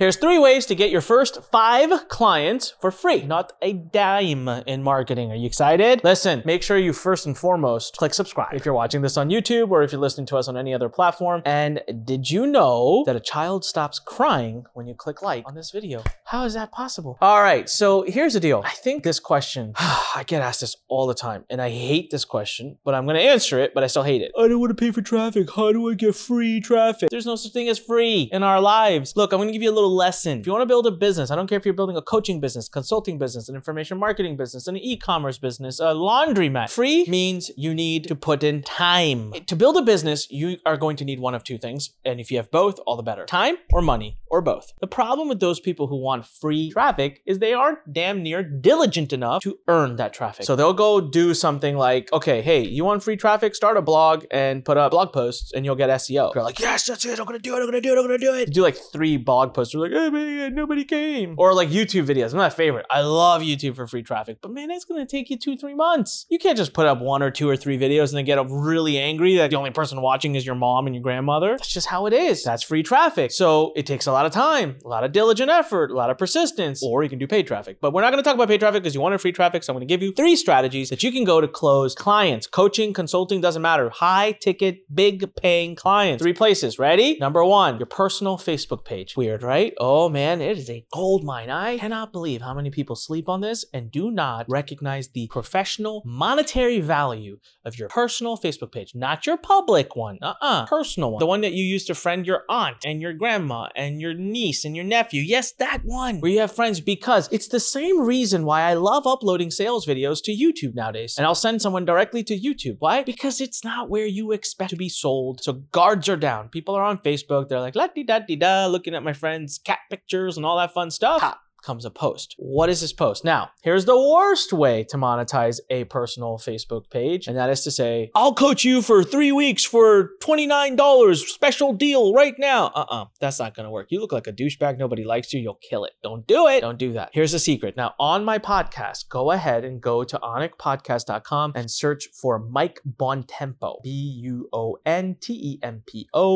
Here's three ways to get your first five clients for free, not a dime in marketing. Are you excited? Listen, make sure you first and foremost click subscribe if you're watching this on YouTube or if you're listening to us on any other platform. And did you know that a child stops crying when you click like on this video? How is that possible? All right, so here's the deal. I think this question, I get asked this all the time, and I hate this question, but I'm gonna answer it, but I still hate it. I don't wanna pay for traffic. How do I get free traffic? There's no such thing as free in our lives. Look, I'm gonna give you a little lesson. If you wanna build a business, I don't care if you're building a coaching business, consulting business, an information marketing business, an e commerce business, a laundromat. Free means you need to put in time. To build a business, you are going to need one of two things, and if you have both, all the better time or money, or both. The problem with those people who want free traffic is they aren't damn near diligent enough to earn that traffic. So they'll go do something like, okay, hey, you want free traffic? Start a blog and put up blog posts and you'll get SEO. You're like, yes, that's it. I'm gonna do it. I'm gonna do it. I'm gonna do it. Do like three blog posts. Like, hey man, nobody came. Or like YouTube videos. My favorite. I love YouTube for free traffic, but man, it's gonna take you two, three months. You can't just put up one or two or three videos and then get really angry that the only person watching is your mom and your grandmother. That's just how it is. That's free traffic. So it takes a lot of time, a lot of diligent effort, a lot of persistence, or you can do paid traffic. But we're not gonna talk about paid traffic because you wanted free traffic. So I'm gonna give you three strategies that you can go to close clients. Coaching, consulting, doesn't matter. High ticket, big paying clients. Three places. Ready? Number one, your personal Facebook page. Weird, right? Oh man, it is a gold mine. I cannot believe how many people sleep on this and do not recognize the professional monetary value of your personal Facebook page, not your public one. Uh-uh. Personal one. The one that you use to friend your aunt and your grandma and your niece and your nephew. Yes, that one where you have friends because it's the same reason why I love uploading sales videos to YouTube nowadays. And I'll send someone directly to YouTube. Why? Because it's not where you expect to be sold. So guards are down. People are on Facebook. They're like, la di da di da, looking at my friends' cat pictures and all that fun stuff. Ha comes a post. What is this post? Now, here's the worst way to monetize a personal Facebook page, and that is to say, I'll coach you for three weeks for $29, special deal right now. Uh-uh, that's not gonna work. You look like a douchebag, nobody likes you, you'll kill it. Don't do it. Don't do that. Here's the secret. Now, on my podcast, go ahead and go to anikpodcast.com and search for Mike Buontempo, B-U-O-N-T-E-M-P-O.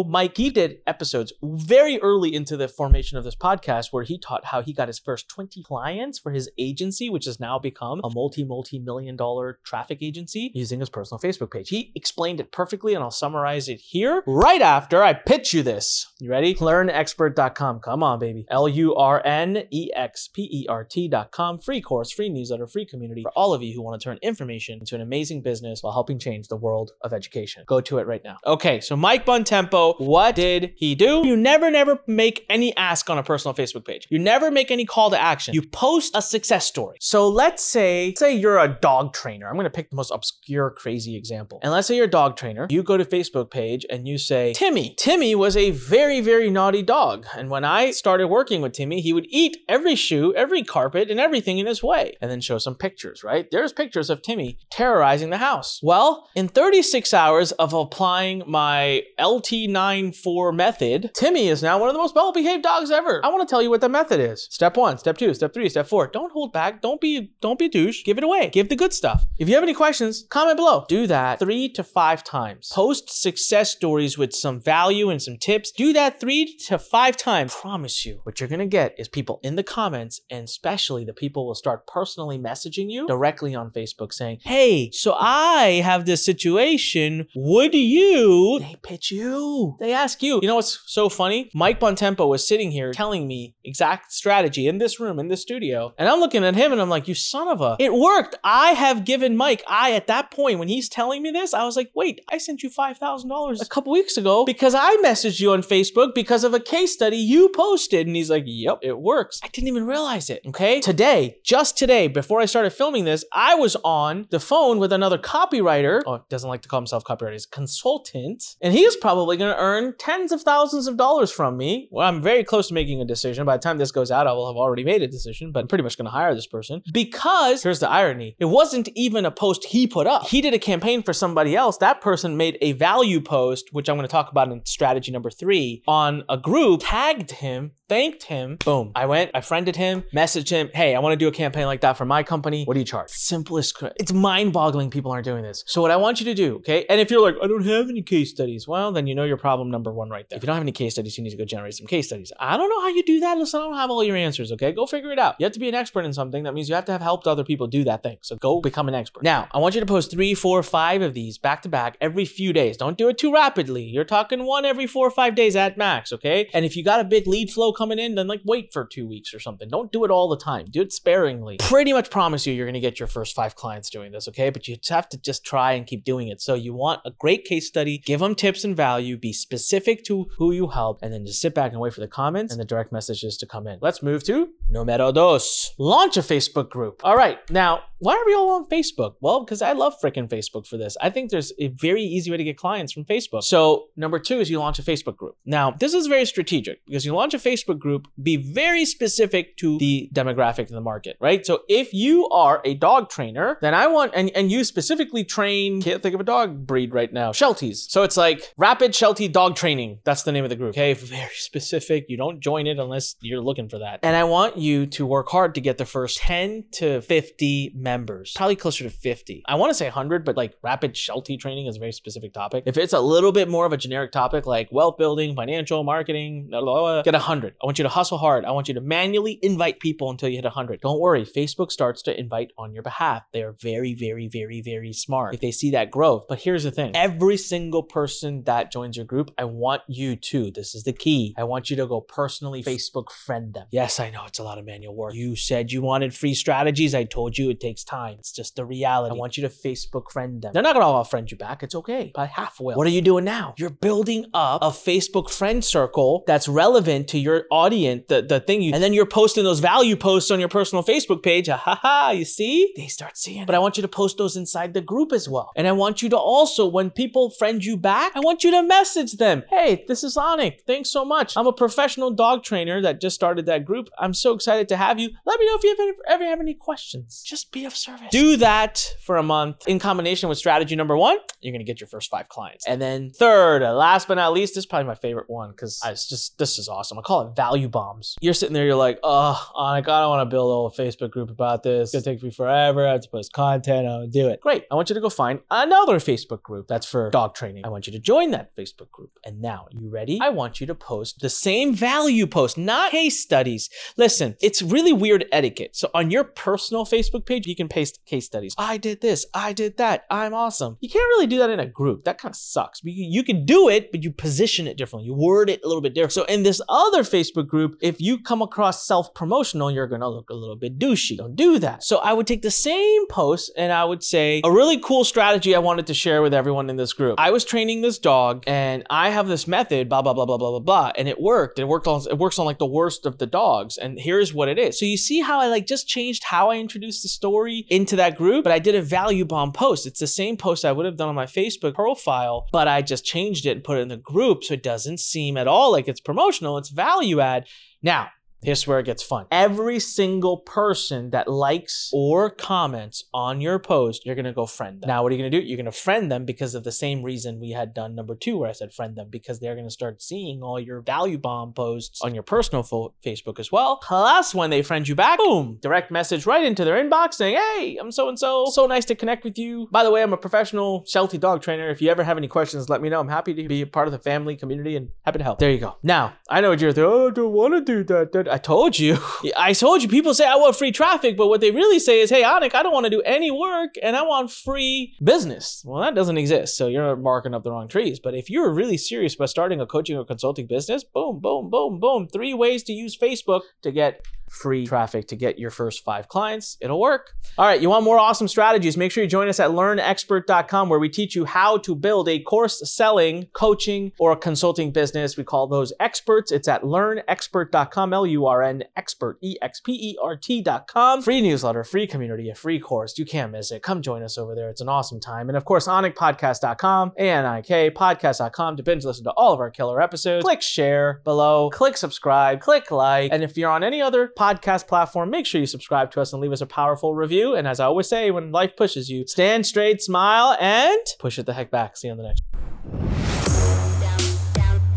Mike, he did episodes very early into the formation of this podcast where he taught how he got his first 20 clients for his agency, which has now become a multi, multi million dollar traffic agency using his personal Facebook page. He explained it perfectly, and I'll summarize it here right after I pitch you this. You ready? LurnExpert.com. Come on, baby. L U R N E X P E R T.com. Free course, free newsletter, free community for all of you who want to turn information into an amazing business while helping change the world of education. Go to it right now. Okay, so Mike Buontempo, what did he do? You never, never make any ask on a personal Facebook page. You never make any call to action. You post a success story. So let's say, say you're a dog trainer. I'm to pick the most obscure, crazy example. And let's say you're a dog trainer. You go to Facebook page and you say, Timmy. Timmy was a very, very naughty dog. And when I started working with Timmy, he would eat every shoe, every carpet, and everything in his way. And then show some pictures, right? There's pictures of Timmy terrorizing the house. Well, in 36 hours of applying my LT94 method, Timmy is now one of the most well-behaved dogs ever. I want to tell you what the method is. Step one, step two, step three, step four. Don't hold back. Don't be don't be douche. Give it away. Give the good stuff. If you have any questions, comment below. Do that three to five times. Post success stories with some value and some tips. Do that three to five times. Promise you, what you're gonna get is people in the comments, and especially the people will start personally messaging you directly on Facebook saying, Hey, so I have this situation. Would you? They pitch you. They ask you. You know what's so funny? Mike Buontempo was sitting here telling me exact strategy in this room, in this studio. And I'm looking at him and I'm like, you son of a. It worked. I have given Mike, I, at that point, when he's telling me this, I was like, wait, I sent you $5,000 a couple weeks ago because I messaged you on Facebook because of a case study you posted. And he's like, yep, it works. I didn't even realize it. Okay. Today, just today, before I started filming this, I was on the phone with another copywriter. Oh, doesn't like to call himself copywriter. He's consultant. And he is probably going to earn tens of thousands of dollars from me. Well, I'm very close to making a decision. By the time this goes out, I will have already already made a decision, but I'm pretty much going to hire this person because here's the irony. It wasn't even a post he put up. He did a campaign for somebody else. That person made a value post, which I'm going to talk about in strategy number three on a group, tagged him thanked him. Boom. I went, I friended him, messaged him, hey, I want to do a campaign like that for my company. What do you charge? Simplest. It's mind boggling people aren't doing this. So, what I want you to do, okay, and if you're like, I don't have any case studies, well, then you know your problem number one right there. If you don't have any case studies, you need to go generate some case studies. I don't know how you do that. Listen, I don't have all your answers, okay? Go figure it out. You have to be an expert in something. That means you have to have helped other people do that thing. So, go become an expert. Now, I want you to post three, four, five of these back to back every few days. Don't do it too rapidly. You're talking one every four or five days at max, okay? And if you got a big lead flow coming in, then like wait for two weeks or something. Don't do it all the time. Do it sparingly. Pretty much promise you you're to get your first five clients doing this, okay? But you have to just try and keep doing it. So you want a great case study, give them tips and value, be specific to who you help, and then just sit back and wait for the comments and the direct messages to come in. Let's move to numero dos. Launch a Facebook group. All right. Now, why are we all on Facebook? Well, because I love freaking Facebook for this. I think there's a very easy way to get clients from Facebook. So, number two is you launch a Facebook group. Now, this is very strategic because you launch a Facebook group, be very specific to the demographic in the market, right? So, if you are a dog trainer, then I want, and, and you specifically train, can't think of a dog breed right now, Shelties. So, it's like Rapid Sheltie Dog Training. That's the name of the group. Okay, very specific. You don't join it unless you're looking for that. And I want you to work hard to get the first 10 to 50 members probably closer to 50. I want to say 100, but like rapid Sheltie training is a very specific topic. If it's a little bit more of a generic topic like wealth building, financial, marketing, blah, blah, blah, get 100. I want you to hustle hard. I want you to manually invite people until you hit 100. Don't worry, Facebook starts to invite on your behalf. They are very, very, very, very smart if they see that growth. But here's the thing every single person that joins your group, I want you to, this is the key, I want you to go personally Facebook friend them. Yes, I know it's a lot of manual work. You said you wanted free strategies. I told you it takes time. It's just the reality. I want you to Facebook friend them. They're not gonna all friend you back. It's okay. But half will. What are you doing now? You're building up a Facebook friend circle that's relevant to your audience, the, the thing you, and then you're posting those value posts on your personal Facebook page. Ha ha ha. You see? They start seeing. But I want you to post those inside the group as well. And I want you to also, when people friend you back, I want you to message them. Hey, this is Anik. Thanks so much. I'm a professional dog trainer that just started that group. I'm so excited to have you. Let me know if you ever, ever have any questions. Just be of service. Do that for a month in combination with strategy number one. You're to get your first five clients. And then third, last but not least, this is probably my favorite one because it's just, this is awesome. I call it value bombs. You're sitting there, you're like, oh, Anik, I don't want to build a whole Facebook group about this. It's to take me forever. I have to post content. I don't do it. Great. I want you to go find another Facebook group that's for dog training. I want you to join that Facebook group. And now, you ready? I want you to post the same value post, not case studies. Listen, it's really weird etiquette. So on your personal Facebook page, you can paste case studies. I did this, I did that, I'm awesome. You can't really do that in a group. That kind of sucks. You, you can do it, but you position it differently. You word it a little bit different. So in this other Facebook group, if you come across self-promotional, you're gonna look a little bit douchey. Don't do that. So I would take the same post and I would say a really cool strategy I wanted to share with everyone in this group. I was training this dog and I have this method, blah, blah, blah, blah, blah, blah, blah. And it worked. It worked on it works on like the worst of the dogs. And here's what it is. So you see how I like just changed how I introduced the story into that group, but I did a value bomb post. It's the same post I would have done on my Facebook profile, but I just changed it and put it in the group so it doesn't seem at all like it's promotional, it's value add. Now, Here's where it gets fun. Every single person that likes or comments on your post, you're gonna go friend them. Now, what are you gonna do? You're gonna friend them because of the same reason we had done number two, where I said friend them, because they're gonna start seeing all your value bomb posts on your personal fo- Facebook as well. Plus, when they friend you back, boom, direct message right into their inbox saying, hey, I'm so and so. So nice to connect with you. By the way, I'm a professional Sheltie dog trainer. If you ever have any questions, let me know. I'm happy to be a part of the family community and happy to help. There you go. Now, I know what you're thinking. Oh, I don't want to do that. I told you. I told you. People say I want free traffic, but what they really say is, hey, Anik, I don't want to do any work and I want free business. Well, that doesn't exist. So you're marking up the wrong trees. But if you're really serious about starting a coaching or consulting business, boom, boom, boom, boom. Three ways to use Facebook to get free traffic to get your first five clients. It'll work. All right, you want more awesome strategies? Make sure you join us at lurnexpert.com where we teach you how to build a course selling, coaching, or a consulting business. We call those experts. It's at lurnexpert.com, L U R N expert, E X P E R T.com. Free newsletter, free community, a free course. You can't miss it. Come join us over there. It's an awesome time. And of course, anikpodcast.com, A-N-I-K, podcast.com to binge listen to all of our killer episodes. Click share below, click subscribe, click like. And if you're on any other podcast platform. Make sure you subscribe to us and leave us a powerful review. And as I always say, when life pushes you, stand straight, smile, and push it the heck back. See you on the next.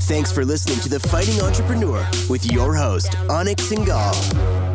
Thanks for listening to The Fighting Entrepreneur with your host, Anik Singal.